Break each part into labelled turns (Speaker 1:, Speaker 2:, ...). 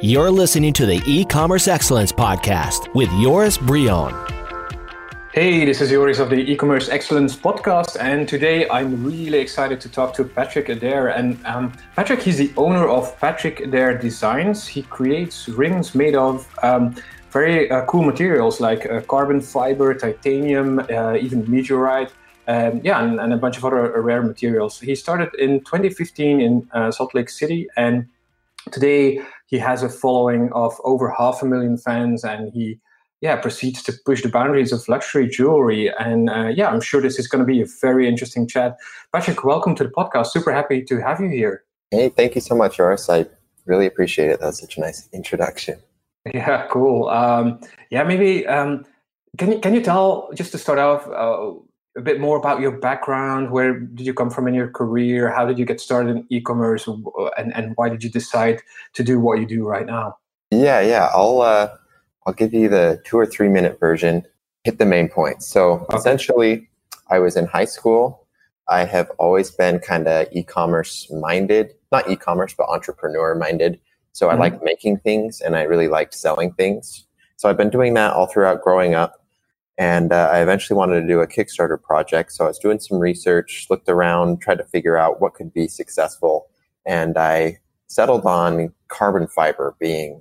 Speaker 1: You're listening to the e-commerce excellence podcast with Joris Bryon.
Speaker 2: Hey, this is Joris of the e-commerce excellence podcast, and today I'm really excited to talk to Patrick Adair. And um, Patrick, he's the owner of Patrick Adair Designs. He creates rings made of um, very uh, cool materials like uh, carbon fiber, titanium, uh, even meteorite. Um, yeah, and, and, a bunch of other rare materials. He started in 2015 in uh, Salt Lake City, and today he has a following of over half a million fans, and he yeah proceeds to push the boundaries of luxury jewelry. And uh, yeah, I'm sure this is going to be a very interesting chat. Patrick, welcome to the podcast. Super happy to have you here.
Speaker 3: Hey, thank you so much, Joris. I really appreciate it. That's such a nice introduction.
Speaker 2: Yeah, cool. Um, yeah, maybe um, can you can you tell just to start off uh, a bit more about your background. Where did you come from in your career? How did you get started in e-commerce, and and why did you decide to do what you do right now?
Speaker 3: Yeah, yeah. I'll uh, I'll give you the two or three minute version. Hit the main points. So okay. essentially, I was in high school. I have always been kind of e-commerce minded, not e-commerce, but entrepreneur minded. So mm-hmm. I like making things, and I really liked selling things. So I've been doing that all throughout growing up. And uh, I eventually wanted to do a Kickstarter project. So I was doing some research, looked around, tried to figure out what could be successful. And I settled on carbon fiber being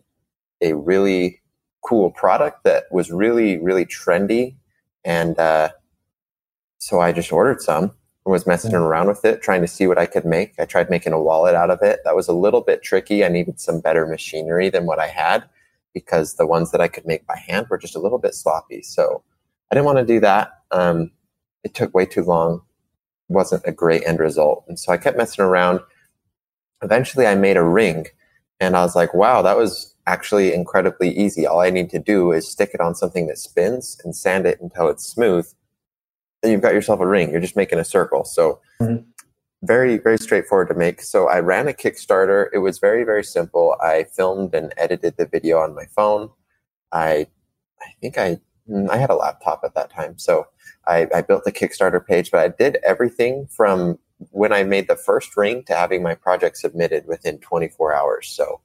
Speaker 3: a really cool product that was really, really trendy. And uh, so I just ordered some and was messing mm. around with it, trying to see what I could make. I tried making a wallet out of it. That was a little bit tricky. I needed some better machinery than what I had because the ones that I could make by hand were just a little bit sloppy. So I didn't want to do that. Um, it took way too long. It wasn't a great end result. And so I kept messing around. Eventually I made a ring and I was like, wow, that was actually incredibly easy. All I need to do is stick it on something that spins and sand it until it's smooth. And you've got yourself a ring. You're just making a circle. So mm-hmm. very, very straightforward to make. So I ran a Kickstarter. It was very, very simple. I filmed and edited the video on my phone. I I think I I had a laptop at that time. So I, I, built the Kickstarter page, but I did everything from when I made the first ring to having my project submitted within 24 hours. So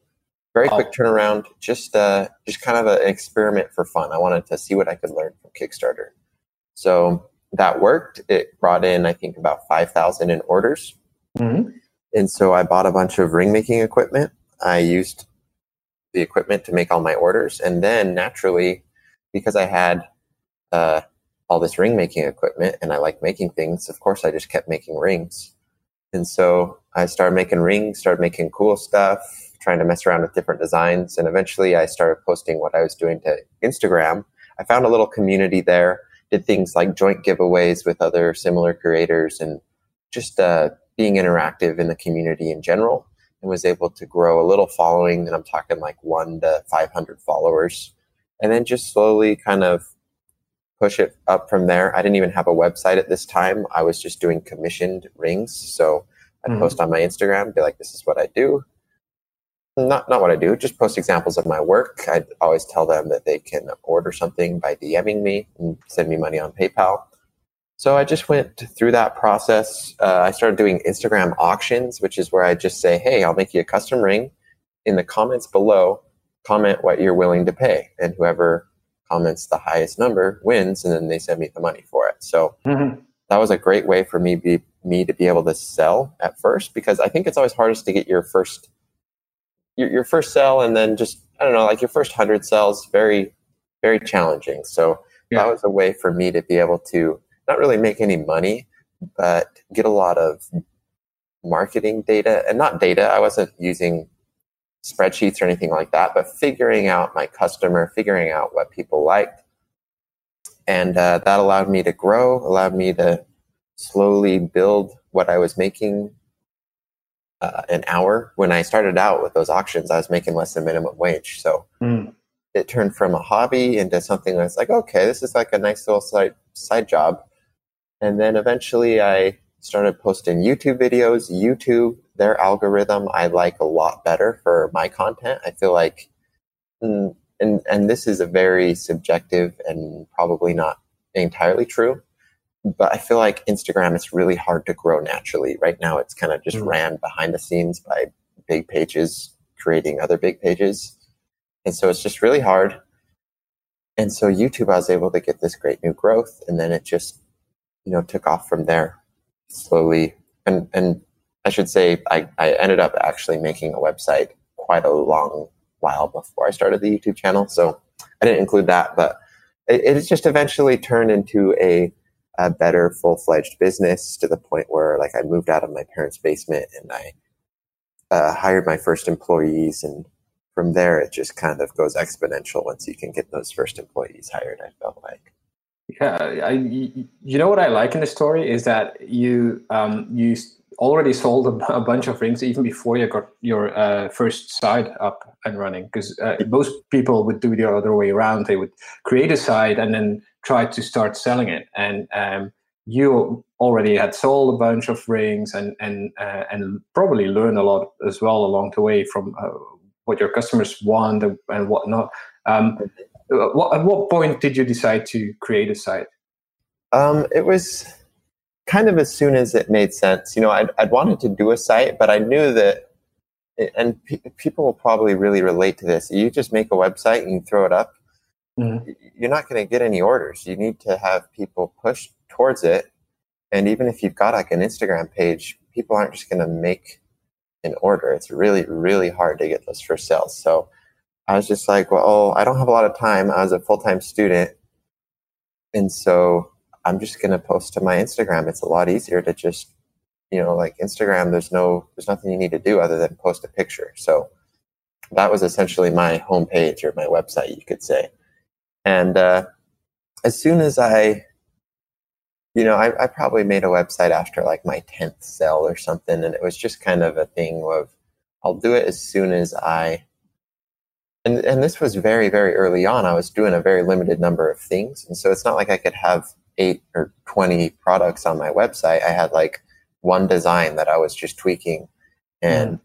Speaker 3: very quick turnaround, just uh, just kind of an experiment for fun. I wanted to see what I could learn from Kickstarter. So that worked. It brought in, I think, about 5,000 in orders. Mm-hmm. And so I bought a bunch of ring making equipment. I used the equipment to make all my orders. And then naturally, because I had uh, all this ring making equipment and I like making things, of course, I just kept making rings. And so I started making rings, started making cool stuff, trying to mess around with different designs. And eventually I started posting what I was doing to Instagram. I found a little community there, did things like joint giveaways with other similar creators and just uh, being interactive in the community in general and was able to grow a little following. And I'm talking like one to 500 followers and then just slowly kind of push it up from there. I didn't even have a website at this time. I was just doing commissioned rings. So I'd mm-hmm. post on my Instagram, be like, this is what I do. Not not what I do, just post examples of my work. I'd always tell them that they can order something by DMing me and send me money on PayPal. So I just went through that process. Uh, I started doing Instagram auctions, which is where I just say, hey, I'll make you a custom ring. In the comments below, comment what you're willing to pay, and whoever comments the highest number wins, and then they send me the money for it. So mm-hmm. that was a great way for me be me to be able to sell at first because I think it's always hardest to get your first your, your first sell and then just I don't know like your first hundred sells very very challenging. So yeah. that was a way for me to be able to not really make any money, but get a lot of marketing data and not data. I wasn't using spreadsheets or anything like that, but figuring out my customer, figuring out what people liked. And uh, that allowed me to grow, allowed me to slowly build what I was making uh, an hour. When I started out with those auctions, I was making less than minimum wage. So mm. it turned from a hobby into something that's like, okay, this is like a nice little side, side job. And then eventually I started posting YouTube videos. YouTube their algorithm I like a lot better for my content. I feel like, mm, and and this is a very subjective and probably not entirely true, but I feel like Instagram is really hard to grow naturally. Right now, it's kind of just mm. ran behind the scenes by big pages creating other big pages. And so it's just really hard. And so YouTube, I was able to get this great new growth, and then it just, you know, took off from there slowly. And and I should say, I, I ended up actually making a website quite a long while before I started the YouTube channel. So I didn't include that, but it, it just eventually turned into a, a better full fledged business to the point where like I moved out of my parents' basement and I uh, hired my first employees and from there it just kind of goes exponential once you can get those first employees hired i felt like
Speaker 2: yeah I, you know what i like in the story is that you um, you already sold a, a, bunch of rings even before you got your uh, first site up and running because uh, most people would do the other way around they would create a site and then try to start selling it and um, you already had sold a bunch of rings and and uh, and probably learned a lot as well along the way from uh, what your customers want and, and whatnot. Um, what, at what point did you decide to create a site?
Speaker 3: Um, it was kind of as soon as it made sense. You know, I'd, I'd wanted to do a site, but I knew that, and pe- people will probably really relate to this. You just make a website and you throw it up. Mm-hmm. You're not going to get any orders. You need to have people push towards it. And even if you've got like an Instagram page, people aren't just going to make an order. It's really, really hard to get those first sales. So I was just like, well, I don't have a lot of time. I was a full time student. And so I'm just going to post to my Instagram. It's a lot easier to just, you know, like Instagram, there's no, there's nothing you need to do other than post a picture. So that was essentially my homepage or my website, you could say. And uh, as soon as I, you know, I, I probably made a website after like my 10th sell or something. And it was just kind of a thing of, I'll do it as soon as I and and this was very very early on i was doing a very limited number of things and so it's not like i could have eight or 20 products on my website, I had like one design that I was just tweaking and mm.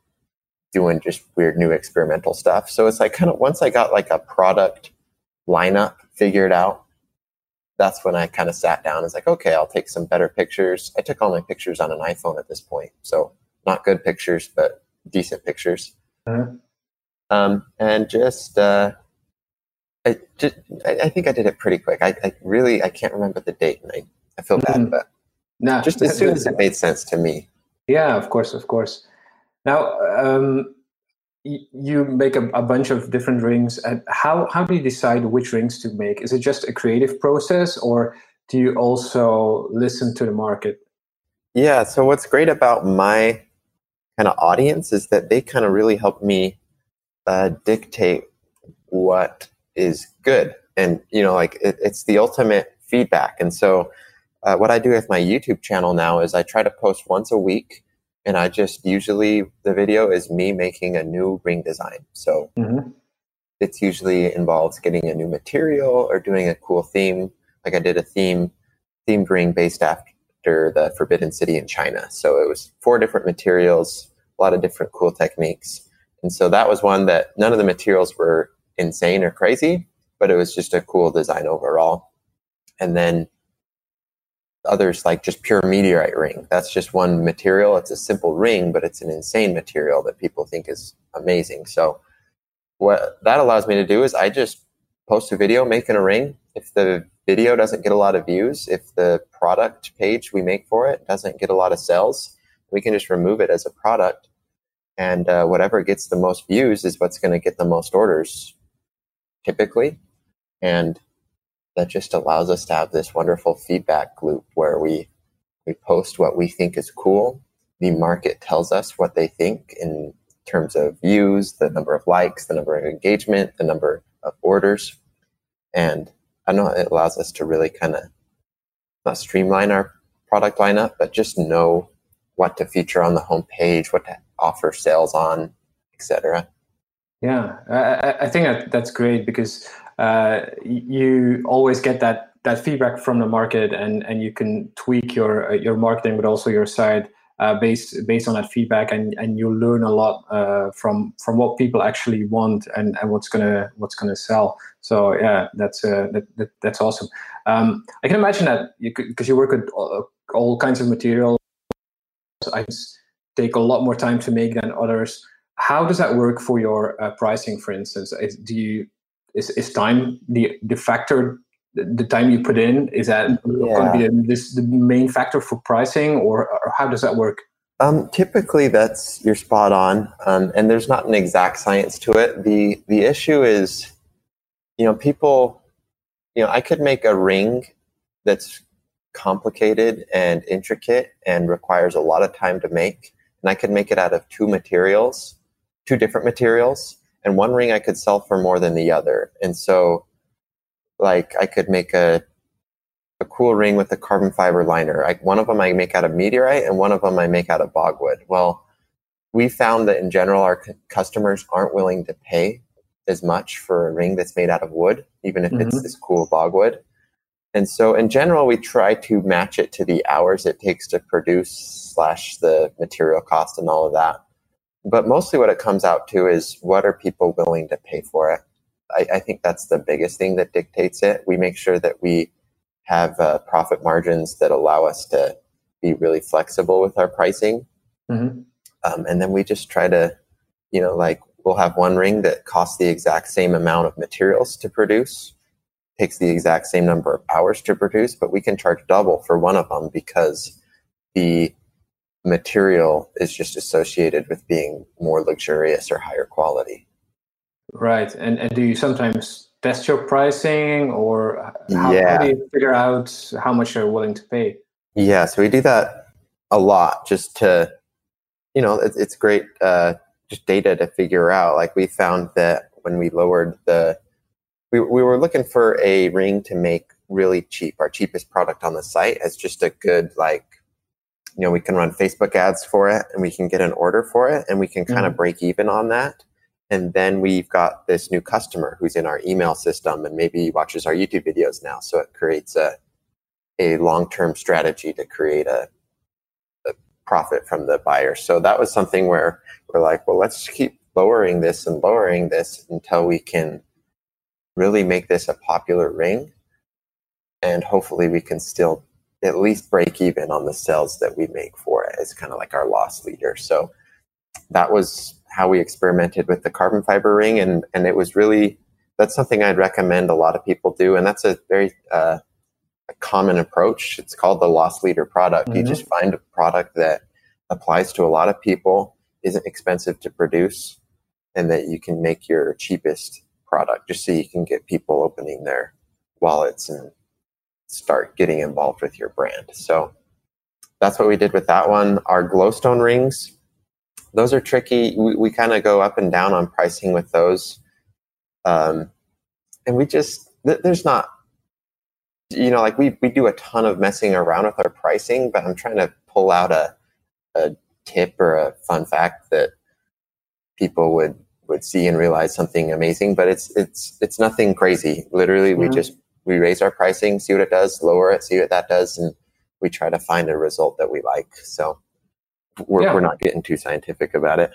Speaker 3: doing just weird new experimental stuff. So it's like kind of once I got like a product lineup figured out, that's when I kind of sat down and was like, okay, I'll take some better pictures. I took all my pictures on an iPhone at this point. So not good pictures, but decent pictures. Mm-hmm. Um, and just, uh, I just I, I, think I did it pretty quick. I, I, really I can't remember the date, and I, I feel bad, but no, just as soon as it made sense to me.
Speaker 2: Yeah, of course, of course. Now um, you make a, a, bunch of different rings, and how how do you decide which rings to make? Is it just a creative process, or do you also listen to the market?
Speaker 3: Yeah. So what's great about my kind of audience is that they kind of really help me uh, dictate what is good. And you know like it, it's the ultimate feedback. And so uh, what i do with my youtube channel now is i try to post once a week and i just usually the video is me making a new ring design. So mm-hmm. it's usually involves getting a new material or doing a cool theme. Like i did a theme themed ring based after the forbidden city in china. So it was four different materials a lot of different cool techniques. And so that was one that none of the materials were insane or crazy, but it was just a cool design overall. And then others like just pure meteorite ring. That's just one material. It's a simple ring, but it's an insane material that people think is amazing. So what that allows me to do is I just post a video making a ring. If the video doesn't get a lot of views, if the product page we make for it doesn't get a lot of sales, we can just remove it as a product. And uh, whatever gets the most views is what's going to get the most orders typically. And that just allows us to have this wonderful feedback loop where we we post what we think is cool. The market tells us what they think in terms of views, the number of likes, the number of engagement, the number of orders. And I know it allows us to really kind of not streamline our product lineup, but just know what to feature on the homepage, what to offer sales on, etc.
Speaker 2: Yeah, I, I think that that's great because uh, you always get that that feedback from the market, and and you can tweak your uh, your marketing, but also your site uh, based based on that feedback, and and you learn a lot uh, from from what people actually want and, and what's gonna what's gonna sell. So yeah, that's uh, that, that, that's awesome. Um, I can imagine that because you, you work with all, all kinds of materials, I take a lot more time to make than others. How does that work for your uh, pricing? For instance, is, do you is, is time the the factor the time you put in is that yeah. going to be the, this the main factor for pricing or, or how does that work
Speaker 3: um, typically that's you're spot on um, and there's not an exact science to it the the issue is you know people you know i could make a ring that's complicated and intricate and requires a lot of time to make and i could make it out of two materials two different materials and one ring i could sell for more than the other and so like I could make a a cool ring with a carbon fiber liner. Like one of them I make out of meteorite and one of them I make out of bogwood. Well, we found that in general our c- customers aren't willing to pay as much for a ring that's made out of wood, even if mm-hmm. it's this cool bogwood. And so in general, we try to match it to the hours it takes to produce slash the material cost and all of that. But mostly what it comes out to is what are people willing to pay for it? I, I, think that's the biggest thing that dictates it. We make sure that we have uh, profit margins that allow us to be really flexible with our pricing. Mm-hmm. Um, and then we just try to, you know, like we'll have one ring that costs the exact same amount of materials to produce, takes the exact same number of hours to produce, but we can charge double for one of them because the material is just associated with being more luxurious or higher quality.
Speaker 2: Right. And, and do you sometimes test your pricing or how, yeah. how do you figure out how much you're willing to pay?
Speaker 3: Yeah, so we do that a lot just to, you know, it's, it's great uh, just data to figure out. Like we found that when we lowered the, we, we were looking for a ring to make really cheap, our cheapest product on the site as just a good, like, you know, we can run Facebook ads for it and we can get an order for it and we can kind mm-hmm. of break even on that. And then we've got this new customer who's in our email system and maybe watches our YouTube videos now. So it creates a, a long term strategy to create a, a, profit from the buyer. So that was something where we're like, well, let's keep lowering this and lowering this until we can really make this a popular ring. And hopefully we can still at least break even on the sales that we make for it. It's kind of like our loss leader. So that was how we experimented with the carbon fiber ring, and and it was really that's something I'd recommend a lot of people do, and that's a very uh, a common approach. It's called the loss leader product. Mm-hmm. You just find a product that applies to a lot of people, isn't expensive to produce, and that you can make your cheapest product just so you can get people opening their wallets and start getting involved with your brand. So that's what we did with that one. Our glowstone rings, those are tricky. We, we kind of go up and down on pricing with those. Um, and we just, th- there's not, you know, like we, we do a ton of messing around with our pricing, but I'm trying to pull out a, a tip or a fun fact that people would, would see and realize something amazing, but it's, it's, it's nothing crazy. Literally, mm-hmm. we just, we raise our pricing, see what it does, lower it, see what that does. And we try to find a result that we like. So, we're, yeah. we're not getting too scientific about it.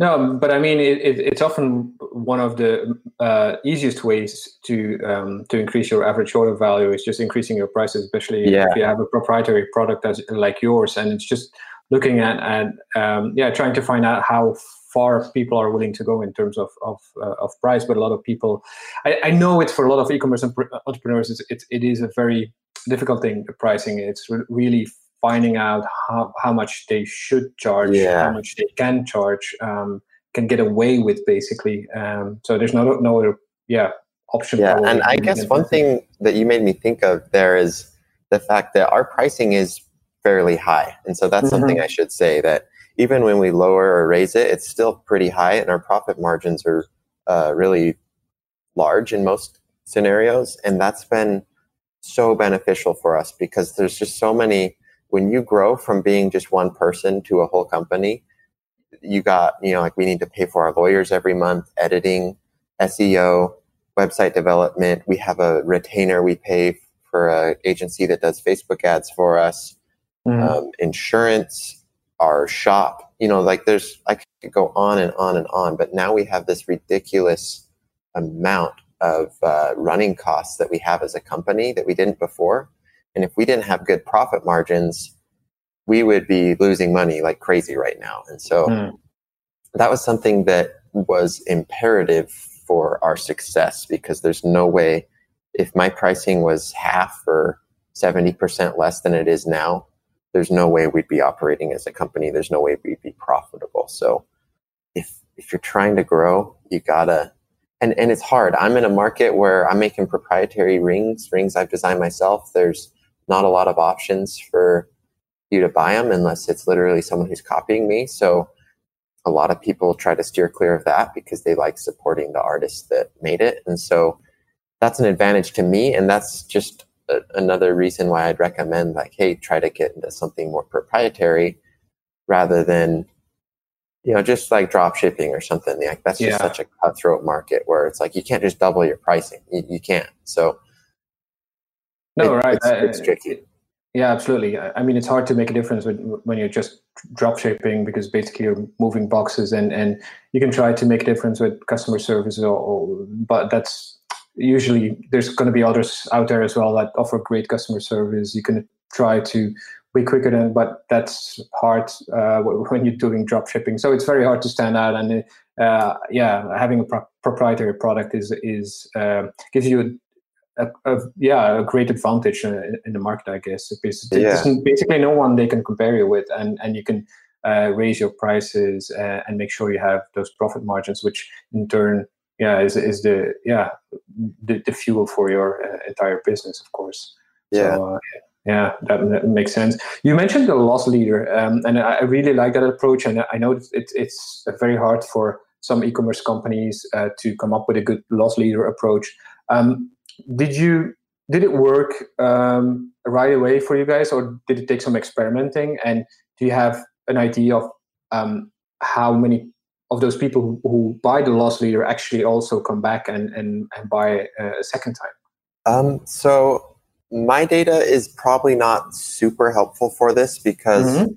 Speaker 2: No, but I mean, it, it, it's often one of the uh, easiest ways to um, to increase your average order value is just increasing your prices, especially yeah. if you have a proprietary product that's like yours, and it's just looking at and um, yeah, trying to find out how far people are willing to go in terms of of, uh, of price. But a lot of people, I, I, know it's for a lot of e-commerce entrepreneurs, it's, it, it is a very difficult thing. Pricing it's really finding out how, how much they should charge, yeah. how much they can charge, um, can get away with basically. Um, so there's no no other yeah option.
Speaker 3: Yeah, and I guess one thing that you made me think of there is the fact that our pricing is fairly high, and so that's mm-hmm. something I should say that even when we lower or raise it, it's still pretty high, and our profit margins are uh, really large in most scenarios, and that's been so beneficial for us because there's just so many when you grow from being just one person to a whole company, you got, you know, like we need to pay for our lawyers every month, editing, SEO, website development. We have a retainer we pay for an agency that does Facebook ads for us, mm-hmm. um, insurance, our shop. You know, like there's, I could go on and on and on, but now we have this ridiculous amount of uh, running costs that we have as a company that we didn't before. And if we didn't have good profit margins, we would be losing money like crazy right now. And so mm. that was something that was imperative for our success because there's no way if my pricing was half or 70% less than it is now, there's no way we'd be operating as a company. There's no way we'd be profitable. So if if you're trying to grow, you gotta and, and it's hard. I'm in a market where I'm making proprietary rings, rings I've designed myself. There's not a lot of options for you to buy them unless it's literally someone who's copying me. So a lot of people try to steer clear of that because they like supporting the artist that made it. And so that's an advantage to me. And that's just a, another reason why I'd recommend like, hey, try to get into something more proprietary rather than, you know, just like drop shipping or something. Like that's just yeah. such a cutthroat market where it's like you can't just double your pricing. You, you can't. So
Speaker 2: no, it, right.
Speaker 3: It's, it's tricky.
Speaker 2: Yeah, absolutely. I mean, it's hard to make a difference when, when you're just drop shipping because basically you're moving boxes and, and you can try to make a difference with customer service, or, or but that's usually there's going to be others out there as well that offer great customer service. You can try to be quicker than, but that's hard uh, when you're doing drop shipping. So it's very hard to stand out. And uh, yeah, having a pro- proprietary product is is uh, gives you a, a, yeah a great advantage in, in the market, I guess. Because yeah. basically no one they can compare you with, and and you can uh, raise your prices uh, and make sure you have those profit margins, which in turn yeah is is the yeah the, the fuel for your uh, entire business, of course.
Speaker 3: Yeah. So, uh,
Speaker 2: yeah, that, that, makes sense. You mentioned the loss leader, um, and I really like that approach. And I know it's it's very hard for some e-commerce companies uh, to come up with a good loss leader approach. Um, did you did it work um, right away for you guys, or did it take some experimenting? And do you have an idea of um, how many of those people who, who, buy the loss leader actually also come back and and, and buy a second time?
Speaker 3: Um, so my data is probably not super helpful for this because mm-hmm.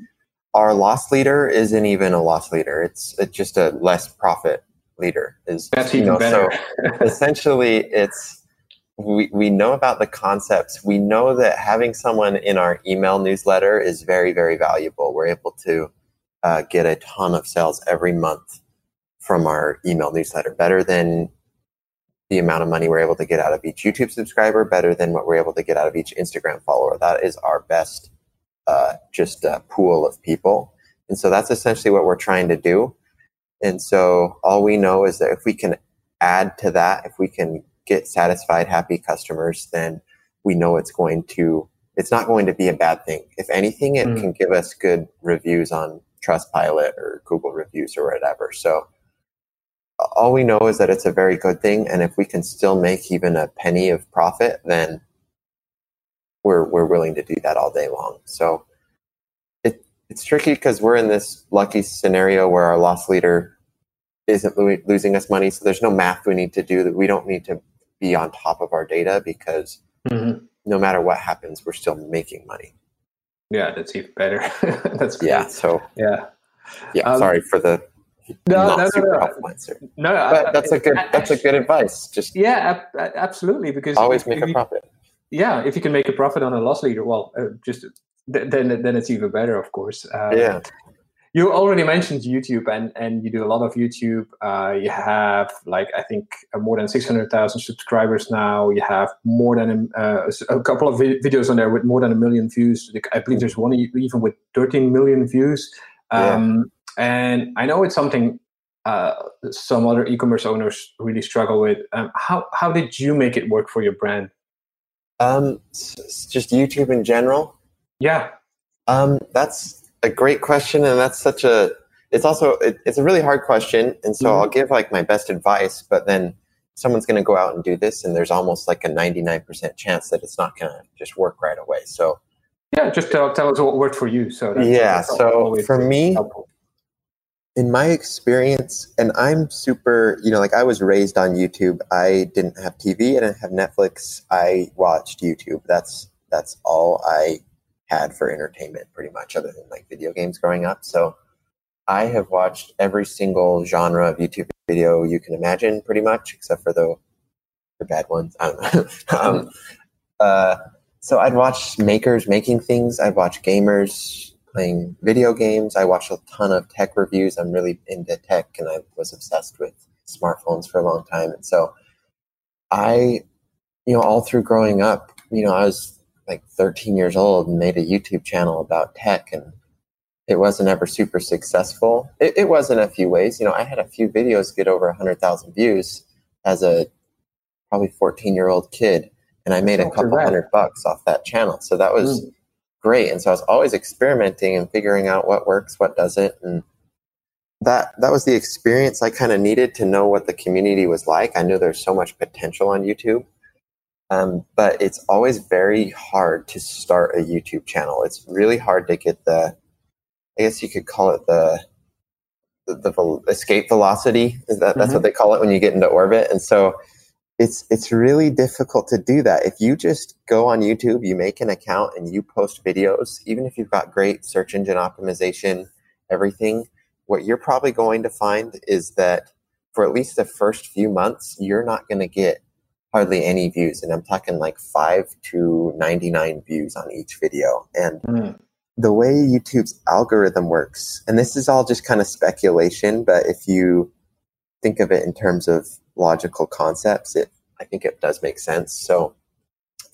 Speaker 3: our loss leader isn't even a loss leader. It's it's just a less profit leader. Is
Speaker 2: that's even know, better.
Speaker 3: so essentially, it's we, we know about the concepts. We know that having someone in our email newsletter is very, very valuable. We're able to uh, get a ton of sales every month from our email newsletter, better than the amount of money we're able to get out of each YouTube subscriber, better than what we're able to get out of each Instagram follower. That is our best uh, just uh, pool of people. And so that's essentially what we're trying to do. And so all we know is that if we can add to that, if we can get satisfied, happy customers, then we know it's going to, it's not going to be a bad thing. If anything, it mm. can give us good reviews on Trustpilot or Google reviews or whatever. So all we know is that it's a very good thing. And if we can still make even a penny of profit, then we're, we're willing to do that all day long. So it, it's tricky because we're in this lucky scenario where our loss leader isn't lo- losing us money. So there's no math we need to do that. We don't need to be on top of our data because mm-hmm. no matter what happens, we're still making money.
Speaker 2: Yeah, that's even better. that's
Speaker 3: great. yeah. So
Speaker 2: yeah,
Speaker 3: yeah. Um, sorry for the no, not no, super no, helpful answer. No, but that's a good that's a good advice. Just
Speaker 2: yeah, absolutely. Because
Speaker 3: always make a profit.
Speaker 2: Yeah, if you can make a profit on a loss leader, well, uh, just then then it's even better, of course.
Speaker 3: Uh, yeah
Speaker 2: you already mentioned YouTube and, and you do a lot of YouTube. Uh, you have like I think uh, more than six hundred thousand subscribers now. You have more than uh, a couple of vi- videos on there with more than a million views. I believe there's one even with thirteen million views. Um, yeah. And I know it's something uh, some other e-commerce owners really struggle with. Um, how how did you make it work for your brand?
Speaker 3: Um, just YouTube in general.
Speaker 2: Yeah.
Speaker 3: Um, that's a great question, and that's such a. It's also it, it's a really hard question, and so mm-hmm. I'll give like my best advice, but then someone's going to go out and do this, and there's almost like a 99% chance that it's not going to just work right away. So
Speaker 2: yeah, just tell, tell us what worked for you. So
Speaker 3: that's, yeah, so for me. Helpful. In my experience, and I'm super, you know, like I was raised on YouTube. I didn't have TV, I didn't have Netflix. I watched YouTube. That's that's all I had for entertainment pretty much other than like video games growing up. So I have watched every single genre of YouTube video you can imagine pretty much, except for the, the bad ones. I don't know. um, uh, so I'd watch makers making things. I'd watch gamers playing video games. I watched a ton of tech reviews. I'm really into tech and I was obsessed with smartphones for a long time. And so I, you know, all through growing up, you know, I was like 13 years old and made a YouTube channel about tech and it wasn't ever super successful. It, it was in a few ways. You know, I had a few videos get over 100,000 views as a probably 14 year old kid and I made a couple hundred bucks off that channel. So that was mm. great. And so I was always experimenting and figuring out what works, what doesn't. And that that was the experience I kind of needed to know what the community was like. I knew there's so much potential on YouTube. Um, but it's always very hard to start a YouTube channel. It's really hard to get the, I guess you could call it the, the, the escape velocity. Is that that's mm-hmm. what they call it when you get into orbit? And so it's it's really difficult to do that. If you just go on YouTube, you make an account and you post videos, even if you've got great search engine optimization, everything, what you're probably going to find is that for at least the first few months, you're not going to get hardly any views. And I'm talking like five to 99 views on each video. And mm. the way YouTube's algorithm works, and this is all just kind of speculation, but if you think of it in terms of logical concepts, it I think it does make sense. So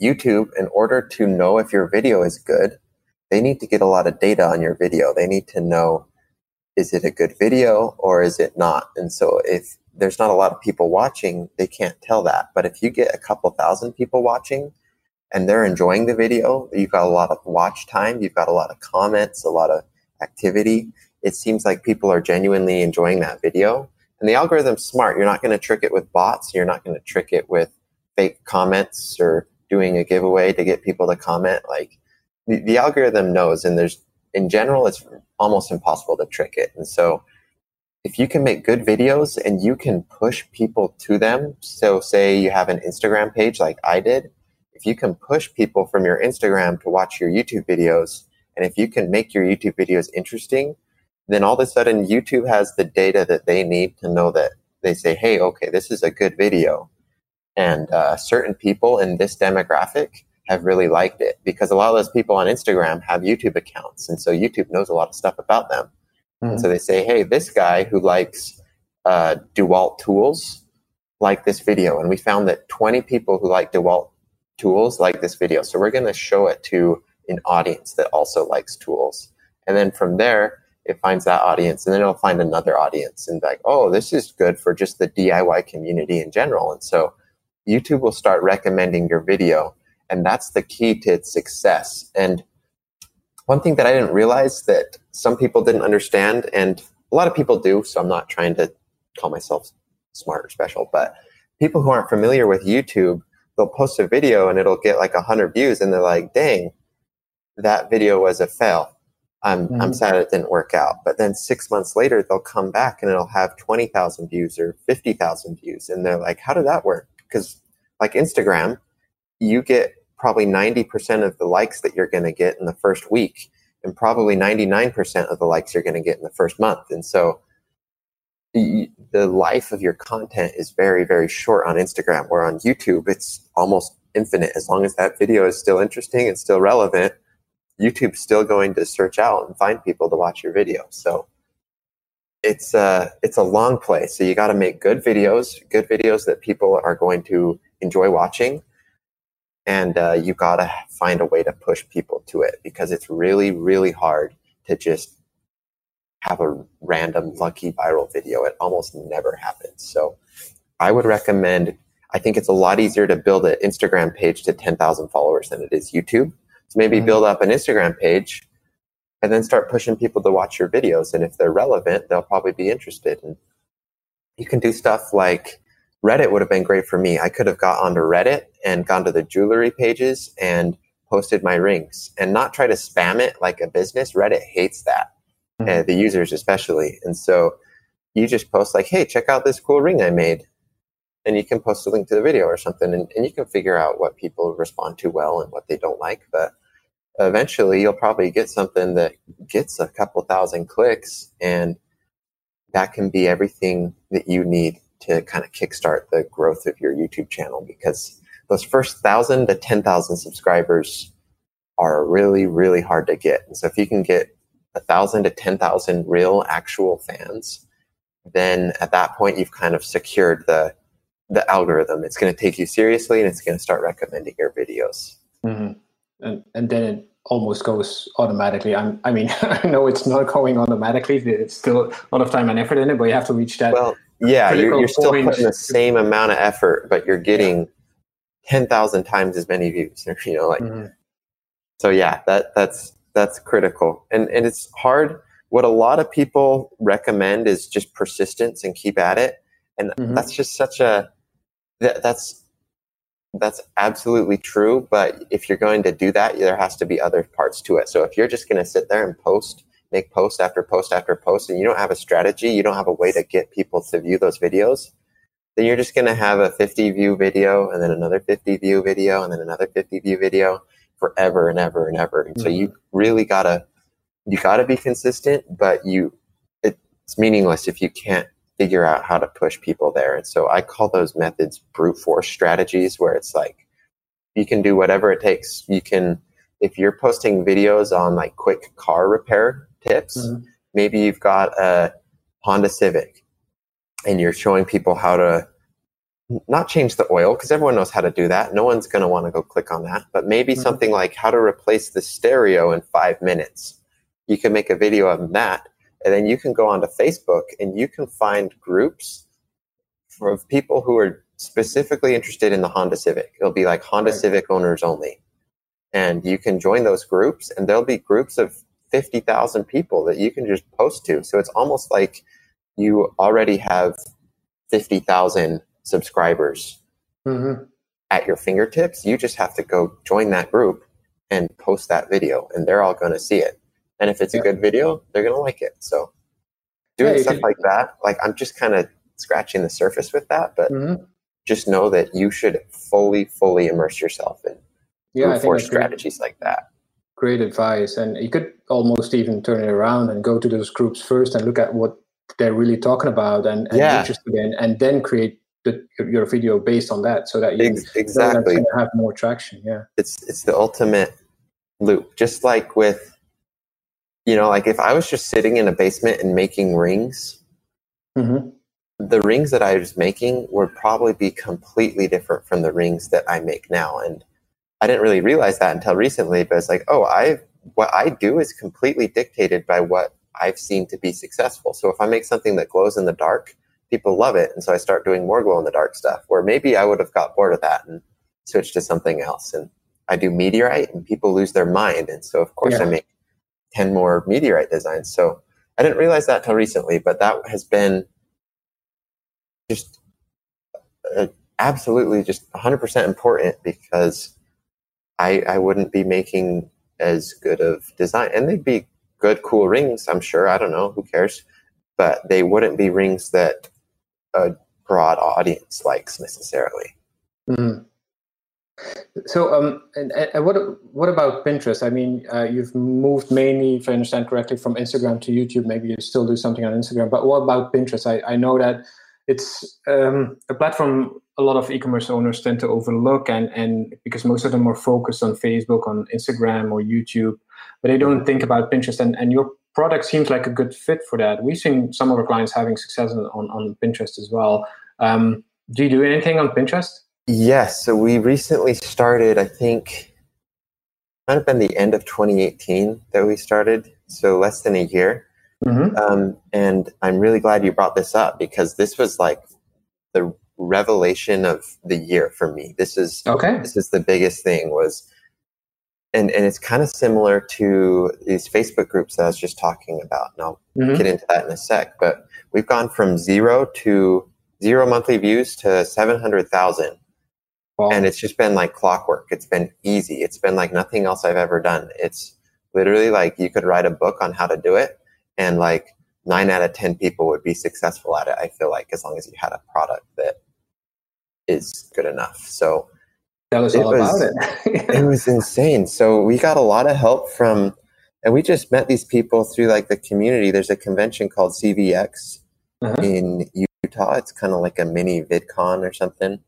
Speaker 3: YouTube, in order to know if your video is good, they need to get a lot of data on your video. They need to know is it a good video or is it not? And so if there's not a lot of people watching, they can't tell that. But if you get a couple thousand people watching and they're enjoying the video, you've got a lot of watch time, you've got a lot of comments, a lot of activity. It seems like people are genuinely enjoying that video. And the algorithm's smart. You're not going to trick it with bots. You're not going to trick it with fake comments or doing a giveaway to get people to comment. Like the, the algorithm knows, and there's in general, it's almost impossible to trick it. And so if you can make good videos and you can push people to them, so say you have an Instagram page like I did, if you can push people from your Instagram to watch your YouTube videos, and if you can make your YouTube videos interesting, then all of a sudden YouTube has the data that they need to know that they say, hey, okay, this is a good video. And uh, certain people in this demographic have really liked it because a lot of those people on Instagram have YouTube accounts. And so YouTube knows a lot of stuff about them. Mm-hmm. And so they say, hey, this guy who likes uh, DeWalt tools like this video. And we found that 20 people who like DeWalt tools like this video. So we're going to show it to an audience that also likes tools. And then from there, it finds that audience and then it'll find another audience and like, oh, this is good for just the DIY community in general. And so YouTube will start recommending your video. And that's the key to its success. And one thing that I didn't realize that some people didn't understand, and a lot of people do, so I'm not trying to call myself smart or special, but people who aren't familiar with YouTube, they'll post a video and it'll get like 100 views, and they're like, dang, that video was a fail I'm, mm-hmm. I'm sad it didn't work out. But then six months later, they'll come back and it'll have 20,000 views or 50,000 views. And they're like, how did that work? Because like Instagram, you get probably 90% of the likes that you're going to get in the first week and probably 99% of the likes you're going to get in the first month. And so the life of your content is very, very short on Instagram, where on YouTube, it's almost infinite. As long as that video is still interesting and still relevant, YouTube's still going to search out and find people to watch your video. So it's a it's a long play. So you got to make good videos, good videos that people are going to enjoy watching, and uh, you got to find a way to push people to it because it's really really hard to just have a random lucky viral video. It almost never happens. So I would recommend. I think it's a lot easier to build an Instagram page to 10,000 followers than it is YouTube so maybe mm-hmm. build up an Instagram page and then start pushing people to watch your videos. And if they're relevant, they'll probably be interested. And you can do stuff like Reddit would have been great for me. I could have got onto Reddit and gone to the jewelry pages and posted my rings and not try to spam it like a business. Reddit hates that, mm-hmm. uh, the users especially. And so you just post like, hey, check out this cool ring I made and you can post a link to the video or something and, and you can figure out what people respond to well and what they don't like but eventually you'll probably get something that gets a couple thousand clicks and that can be everything that you need to kind of kickstart the growth of your youtube channel because those first thousand to ten thousand subscribers are really really hard to get and so if you can get a thousand to 10,000 real actual fans, then at that point you've kind of secured the the algorithm. It's going to take you seriously and it's going to start recommending your videos.
Speaker 2: Mm-hmm. And and then it almost goes automatically. I'm, I mean, I know it's not going automatically. It's still a lot of time and effort in it, but you have to reach that.
Speaker 3: Well, yeah, you're, you're still putting the same amount of effort, but you're getting yeah. ten thousand times as many views. You know, like mm-hmm. so. Yeah, that that's that's critical, and and it's hard. What a lot of people recommend is just persistence and keep at it, and mm-hmm. that's just such a that, that's that's absolutely true. But if you're going to do that, there has to be other parts to it. So if you're just going to sit there and post, make post after post after post, and you don't have a strategy, you don't have a way to get people to view those videos, then you're just going to have a 50 view video and then another 50 view video and then another 50 view video forever and ever and ever. Mm-hmm. so you really gotta, you gotta be consistent, but you, it's meaningless if you can't figure out how to push people there. And so I call those methods brute force strategies where it's like you can do whatever it takes. You can, if you're posting videos on like quick car repair tips, mm-hmm. maybe you've got a Honda Civic and you're showing people how to not change the oil because everyone knows how to do that. No one's going to want to go click on that. But maybe mm-hmm. something like how to replace the stereo in five minutes. You can make a video of that and then you can go onto Facebook and you can find groups of people who are specifically interested in the Honda Civic. It'll be like Honda right. Civic owners only. And you can join those groups and there'll be groups of 50,000 people that you can just post to. So it's almost like you already have 50,000 subscribers mm-hmm. at your fingertips. You just have to go join that group and post that video and they're all going to see it. And if it's yeah. a good video, they're gonna like it. So doing yeah, stuff like that, like I'm just kind of scratching the surface with that, but mm-hmm. just know that you should fully, fully immerse yourself in yeah, for strategies like that.
Speaker 2: Great advice, and you could almost even turn it around and go to those groups first and look at what they're really talking about and, and yeah. interested in, and then create the, your video based on that, so that you
Speaker 3: exactly
Speaker 2: have more traction. Yeah,
Speaker 3: it's it's the ultimate loop, just like with you know, like if I was just sitting in a basement and making rings, mm-hmm. the rings that I was making would probably be completely different from the rings that I make now. And I didn't really realize that until recently, but it's like, oh, I what I do is completely dictated by what I've seen to be successful. So if I make something that glows in the dark, people love it. And so I start doing more glow in the dark stuff where maybe I would have got bored of that and switched to something else. And I do meteorite and people lose their mind. And so of course yeah. I make 10 more meteorite designs. So I didn't realize that till recently, but that has been just uh, absolutely just 100% important because I, I wouldn't be making as good of design. And they'd be good, cool rings, I'm sure. I don't know, who cares? But they wouldn't be rings that a broad audience likes necessarily.
Speaker 2: Mm-hmm. So, um, and, and, what what about Pinterest? I mean, uh, you've moved mainly, if I understand correctly, from Instagram to YouTube. Maybe you still do something on Instagram, but what about Pinterest? I, I know that it's um, a platform a lot of e-commerce owners tend to overlook, and and because most of them are focused on Facebook, on Instagram, or YouTube, but they don't think about Pinterest. And and your product seems like a good fit for that. We've seen some of our clients having success on on, Pinterest as well. Um, do you do anything on Pinterest?
Speaker 3: Yes. So we recently started, I think, might have been the end of 2018 that we started. So less than a year. Mm-hmm. Um, and I'm really glad you brought this up because this was like the revelation of the year for me. This is okay. This is the biggest thing was, and and it's kind of similar to these Facebook groups that I was just talking about. And I'll mm-hmm. get into that in a sec. But we've gone from zero to zero monthly views to seven hundred thousand Wow. And it's just been like clockwork. It's been easy. It's been like nothing else I've ever done. It's literally like you could write a book on how to do it and like nine out of 10 people would be successful at it. I feel like as long as you had a product that is good enough. So
Speaker 2: tell us all was, about
Speaker 3: it. it was insane. So we got a lot of help from, and we just met these people through like the community. There's a convention called CVX uh-huh. in Utah. It's kind of like a mini VidCon or something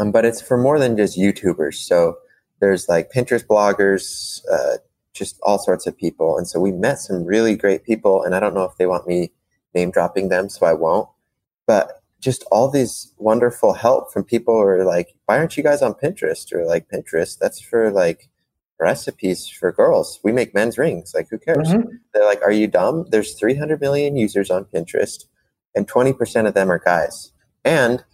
Speaker 3: um, but it's for more than just YouTubers. So there's like Pinterest bloggers, uh, just all sorts of people. And so we met some really great people. And I don't know if they want me name dropping them, so I won't. But just all these wonderful help from people who are like, why aren't you guys on Pinterest? Or like, Pinterest, that's for like recipes for girls. We make men's rings. Like, who cares? Mm-hmm. They're like, are you dumb? There's 300 million users on Pinterest, and 20% of them are guys. And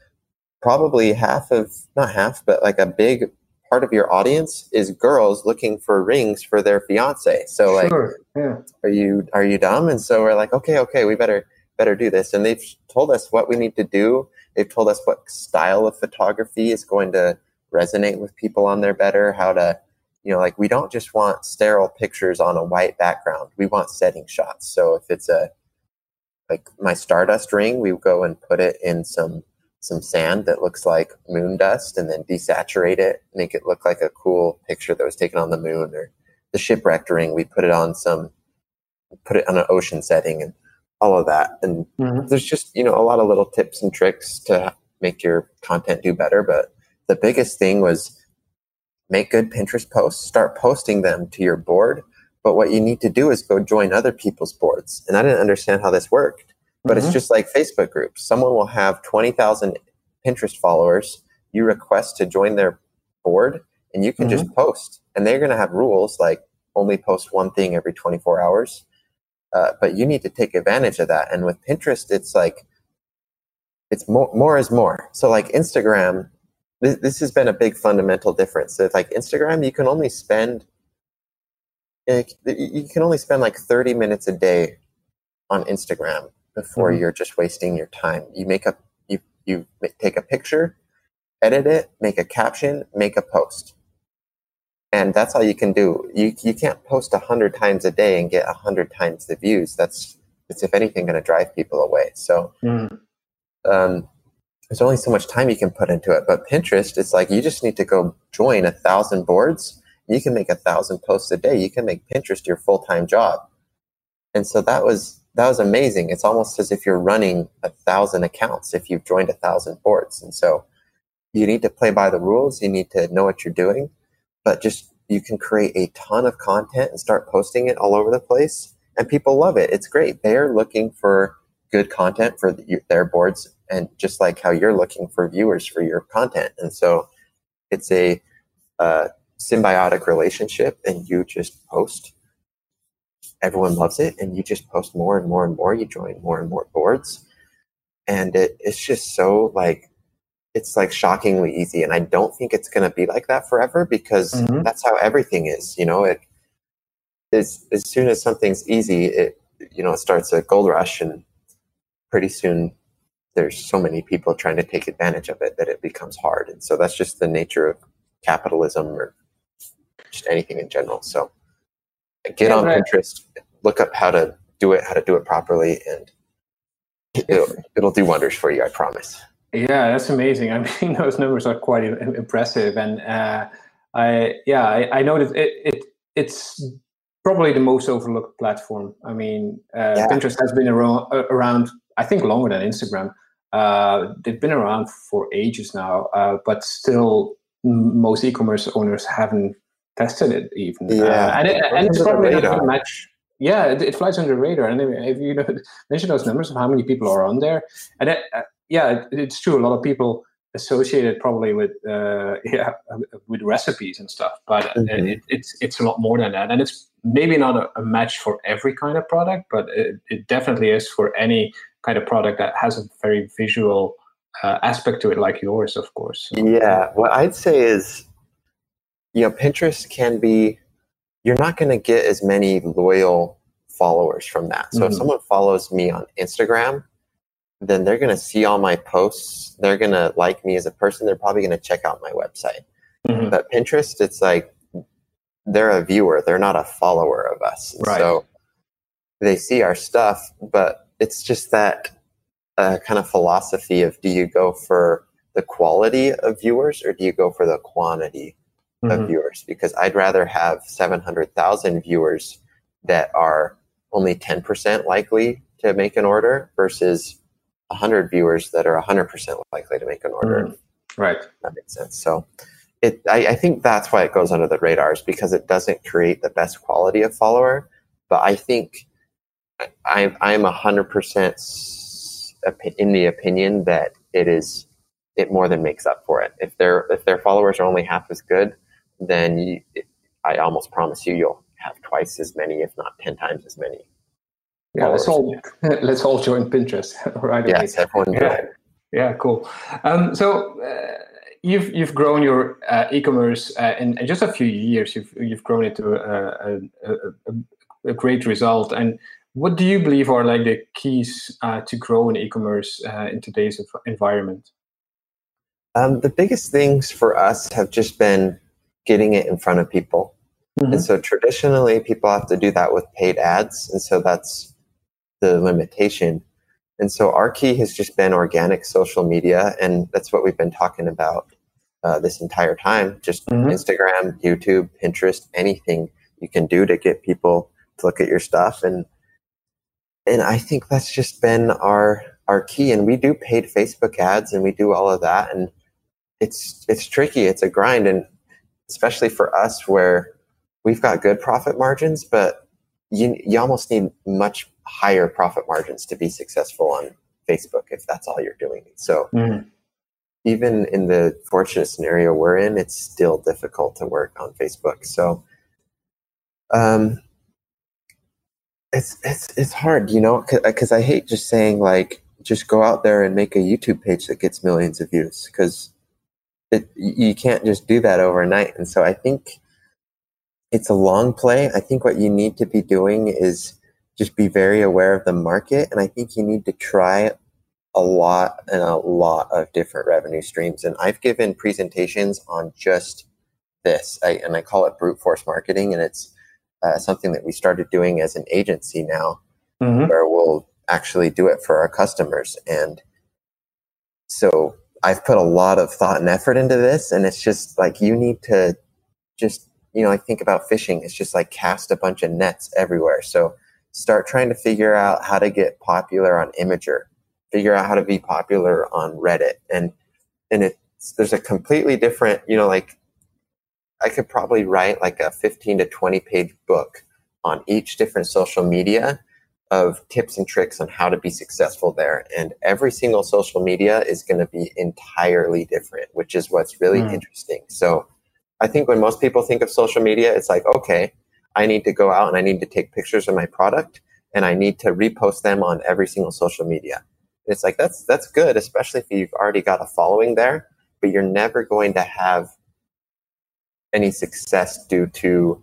Speaker 3: probably half of, not half, but like a big part of your audience is girls looking for rings for their fiance. So like, sure. yeah. are you are you dumb? And so we're like, okay, okay, we better better do this. And they've told us what we need to do. They've told us what style of photography is going to resonate with people on there better. How to, you know, like we don't just want sterile pictures on a white background. We want setting shots. So if it's a like my stardust ring, we go and put it in some some sand that looks like moon dust and then desaturate it, make it look like a cool picture that was taken on the moon or the shipwrecked ring. We put it on some, put it on an ocean setting and all of that. And mm-hmm. there's just, you know, a lot of little tips and tricks to make your content do better. But the biggest thing was make good Pinterest posts, start posting them to your board. But what you need to do is go join other people's boards. And I didn't understand how this worked. But mm-hmm. it's just like Facebook groups. Someone will have 20,000 Pinterest followers. You request to join their board and you can mm-hmm. just post. And they're going to have rules like only post one thing every 24 hours. Uh, but you need to take advantage of that. And with Pinterest, it's like, it's more, more is more. So like Instagram, this, this has been a big fundamental difference. So like Instagram, you can only spend, you can only spend like 30 minutes a day on Instagram before mm-hmm. you're just wasting your time. You make a you you take a picture, edit it, make a caption, make a post. And that's all you can do. You you can't post a hundred times a day and get a hundred times the views. That's it's if anything going to drive people away. So mm. um, there's only so much time you can put into it. But Pinterest, it's like you just need to go join a thousand boards. You can make a thousand posts a day. You can make Pinterest your full time job. And so that was that was amazing. It's almost as if you're running a thousand accounts if you've joined a thousand boards. And so you need to play by the rules. You need to know what you're doing, but just you can create a ton of content and start posting it all over the place. And people love it. It's great. They're looking for good content for their boards and just like how you're looking for viewers for your content. And so it's a uh, symbiotic relationship and you just post everyone loves it and you just post more and more and more you join more and more boards. And it, it's just so like it's like shockingly easy and i don't think it's going to be like that forever because mm-hmm. that's how everything is you know it is as soon as something's easy it you know it starts a gold rush and pretty soon there's so many people trying to take advantage of it that it becomes hard. And so that's just the nature of capitalism or just anything in general so get yeah, on Pinterest, look up how to do it, how to do it properly, and it'll, it'll do wonders for you. I promise.
Speaker 2: Yeah, that's amazing. I mean, those numbers are quite impressive, and uh, I yeah, I, I know that it, it it's probably the most overlooked platform. I mean, uh, yeah. Pinterest has been around, uh, around, I think, longer than Instagram. Uh, they've been around for ages now, uh, but still, most e-commerce owners haven't tested it even.
Speaker 3: Yeah, uh,
Speaker 2: and, it, and it's probably not a match. Yeah, it, it, flies under the radar. And if you know, mention those numbers of how many people are on there, and it, uh, yeah, it, it's true. A lot of people associate it probably with uh, yeah with recipes and stuff, but mm-hmm. it, it's it's a lot more than that. And it's maybe not a, a match for every kind of product, but it, it, definitely is for any kind of product that has a very visual uh, aspect to it, like yours, of course.
Speaker 3: Yeah, what I'd say is you know, Pinterest can be, you're not going to get as many loyal followers from that. So mm-hmm. if someone follows me on Instagram, then they're going to see all my posts. They're going to like me as a person. They're probably going to check out my website. Mm-hmm. But Pinterest, it's like they're a viewer. They're not a follower of us. Right. So they see our stuff, but it's just that uh, kind of philosophy of do you go for the quality of viewers or do you go for the quantity mm-hmm. of viewers because I'd rather have 700,000 viewers that are only 10% likely to make an order versus 100 viewers that are 100% likely to make an order.
Speaker 2: Mm. Right.
Speaker 3: That makes sense. So, it I, I, think that's why it goes under the radars because it doesn't create the best quality of follower. But I think I, I'm a hundred percent in the opinion that it is it more than makes up for it. If their if their followers are only half as good, then you, I almost promise you you'll have twice as many, if not ten times as many.
Speaker 2: Yeah, let's all let's all join Pinterest, right?
Speaker 3: Yes, everyone.
Speaker 2: Yeah, yeah, cool. Um, so. Uh, you've you've grown your uh, e-commerce uh, in, in, just a few years. You've you've grown it to a, a, a, a, great result. And what do you believe are like the keys uh, to grow in e-commerce uh, in today's environment?
Speaker 3: Um, the biggest things for us have just been getting it in front of people. Mm-hmm. And so traditionally, people have to do that with paid ads. And so that's the limitation. And so our key has just been organic social media. And that's what we've been talking about uh, this entire time just mm-hmm. Instagram, YouTube, Pinterest, anything you can do to get people to look at your stuff. And and I think that's just been our our key. And we do paid Facebook ads and we do all of that. And it's it's tricky. It's a grind. And especially for us where we've got good profit margins, but you you almost need much higher profit margins to be successful on Facebook if that's all you're doing. So mm-hmm. even in the fortunate scenario we're in, it's still difficult to work on Facebook. So um it's it's it's hard, you know, because I hate just saying like just go out there and make a YouTube page that gets millions of views because you can't just do that overnight. And so I think it's a long play. I think what you need to be doing is just be very aware of the market. And I think you need to try a lot and a lot of different revenue streams. And I've given presentations on just this, I, and I call it brute force marketing. And it's uh, something that we started doing as an agency now, mm-hmm. where we'll actually do it for our customers. And so I've put a lot of thought and effort into this. And it's just like you need to just, you know, I think about fishing. It's just like cast a bunch of nets everywhere. So start trying to figure out how to get popular on Imgur, figure out how to be popular on Reddit. And, and it's, there's a completely different, you know, like I could probably write like a 15 to 20 page book on each different social media of tips and tricks on how to be successful there. And every single social media is going to be entirely different, which is what's really mm. interesting. So I think when most people think of social media, it's like, okay, I need to go out and I need to take pictures of my product and I need to repost them on every single social media. And it's like that's that's good, especially if you've already got a following there, but you're never going to have any success due to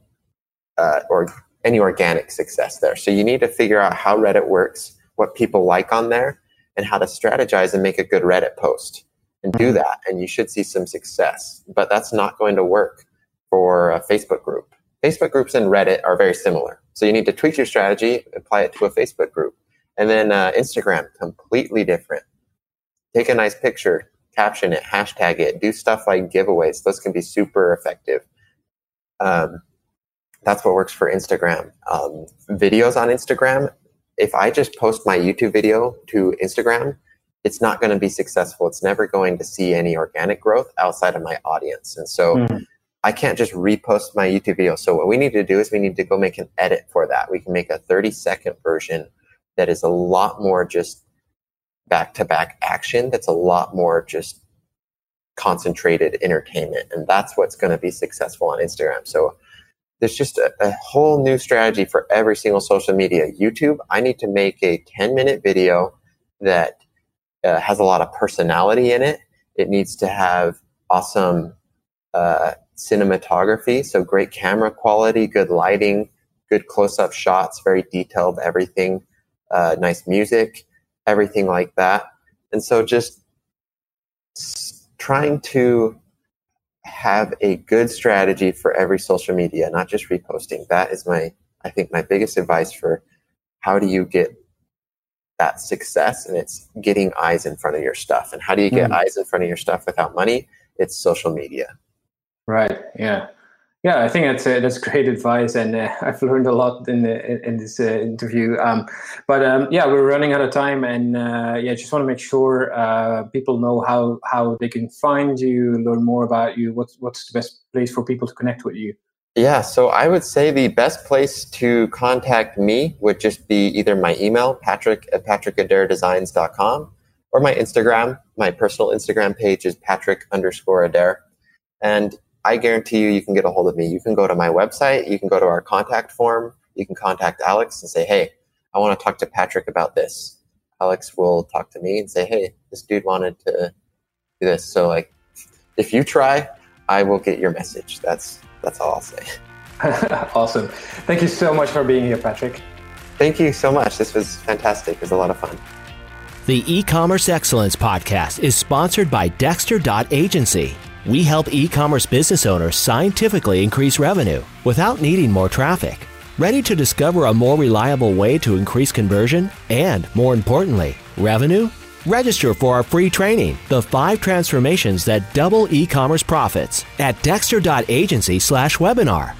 Speaker 3: uh, or any organic success there. So you need to figure out how Reddit works, what people like on there, and how to strategize and make a good Reddit post and do mm-hmm. that. And you should see some success. But that's not going to work for a Facebook group. Facebook groups and Reddit are very similar. So you need to tweak your strategy, apply it to a Facebook group. And then uh, Instagram, completely different. Take a nice picture, caption it, hashtag it, do stuff like giveaways. Those can be super effective. Um, that's what works for Instagram. Um, videos on Instagram, if I just post my YouTube video to Instagram, it's not going to be successful. It's never going to see any organic growth outside of my audience. And so mm. I can't just repost my YouTube video. So what we need to do is we need to go make an edit for that. We can make a 30 second version that is a lot more just back to back action. That's a lot more just concentrated entertainment. And that's what's going to be successful on Instagram. So there's just a, a, whole new strategy for every single social media. YouTube, I need to make a 10 minute video that uh, has a lot of personality in it. It needs to have awesome uh, cinematography, so great camera quality, good lighting, good close up shots, very detailed everything, uh, nice music, everything like that. And so just trying to have a good strategy for every social media, not just reposting. That is my, I think, my biggest advice for how do you get that success and it's getting eyes in front of your stuff. And how do you get mm. eyes in front of your stuff without money? It's social media.
Speaker 2: Right. Yeah. Yeah, I think that's uh, that's great advice, and uh, I've learned a lot in the, in this uh, interview. Um, but um, yeah, we're running out of time, and uh, yeah, just want to make sure uh, people know how how they can find you, learn more about you. What's what's the best place for people to connect with you?
Speaker 3: Yeah, so I would say the best place to contact me would just be either my email, patrick at patrickadairdesigns.com, or my Instagram. My personal Instagram page is patrick underscore adair. And I guarantee you, you can get a hold of me. You can go to my website, you can go to our contact form, you can contact Alex and say, hey, I want to talk to Patrick about this. Alex will talk to me and say, hey, this dude wanted to do this. So, like, if you try, I will get your message. That's that's all I'll say.
Speaker 2: awesome. Thank you so much for being here, Patrick.
Speaker 3: Thank you so much. This was fantastic. It was a lot of fun.
Speaker 1: The e-commerce excellence podcast is sponsored by Dexter.agency. We help e-commerce business owners scientifically increase revenue without needing more traffic. Ready to discover a more reliable way to increase conversion and, more importantly, revenue? Register for our free training, The 5 Transformations That Double E-commerce Profits at dexter.agency/webinar.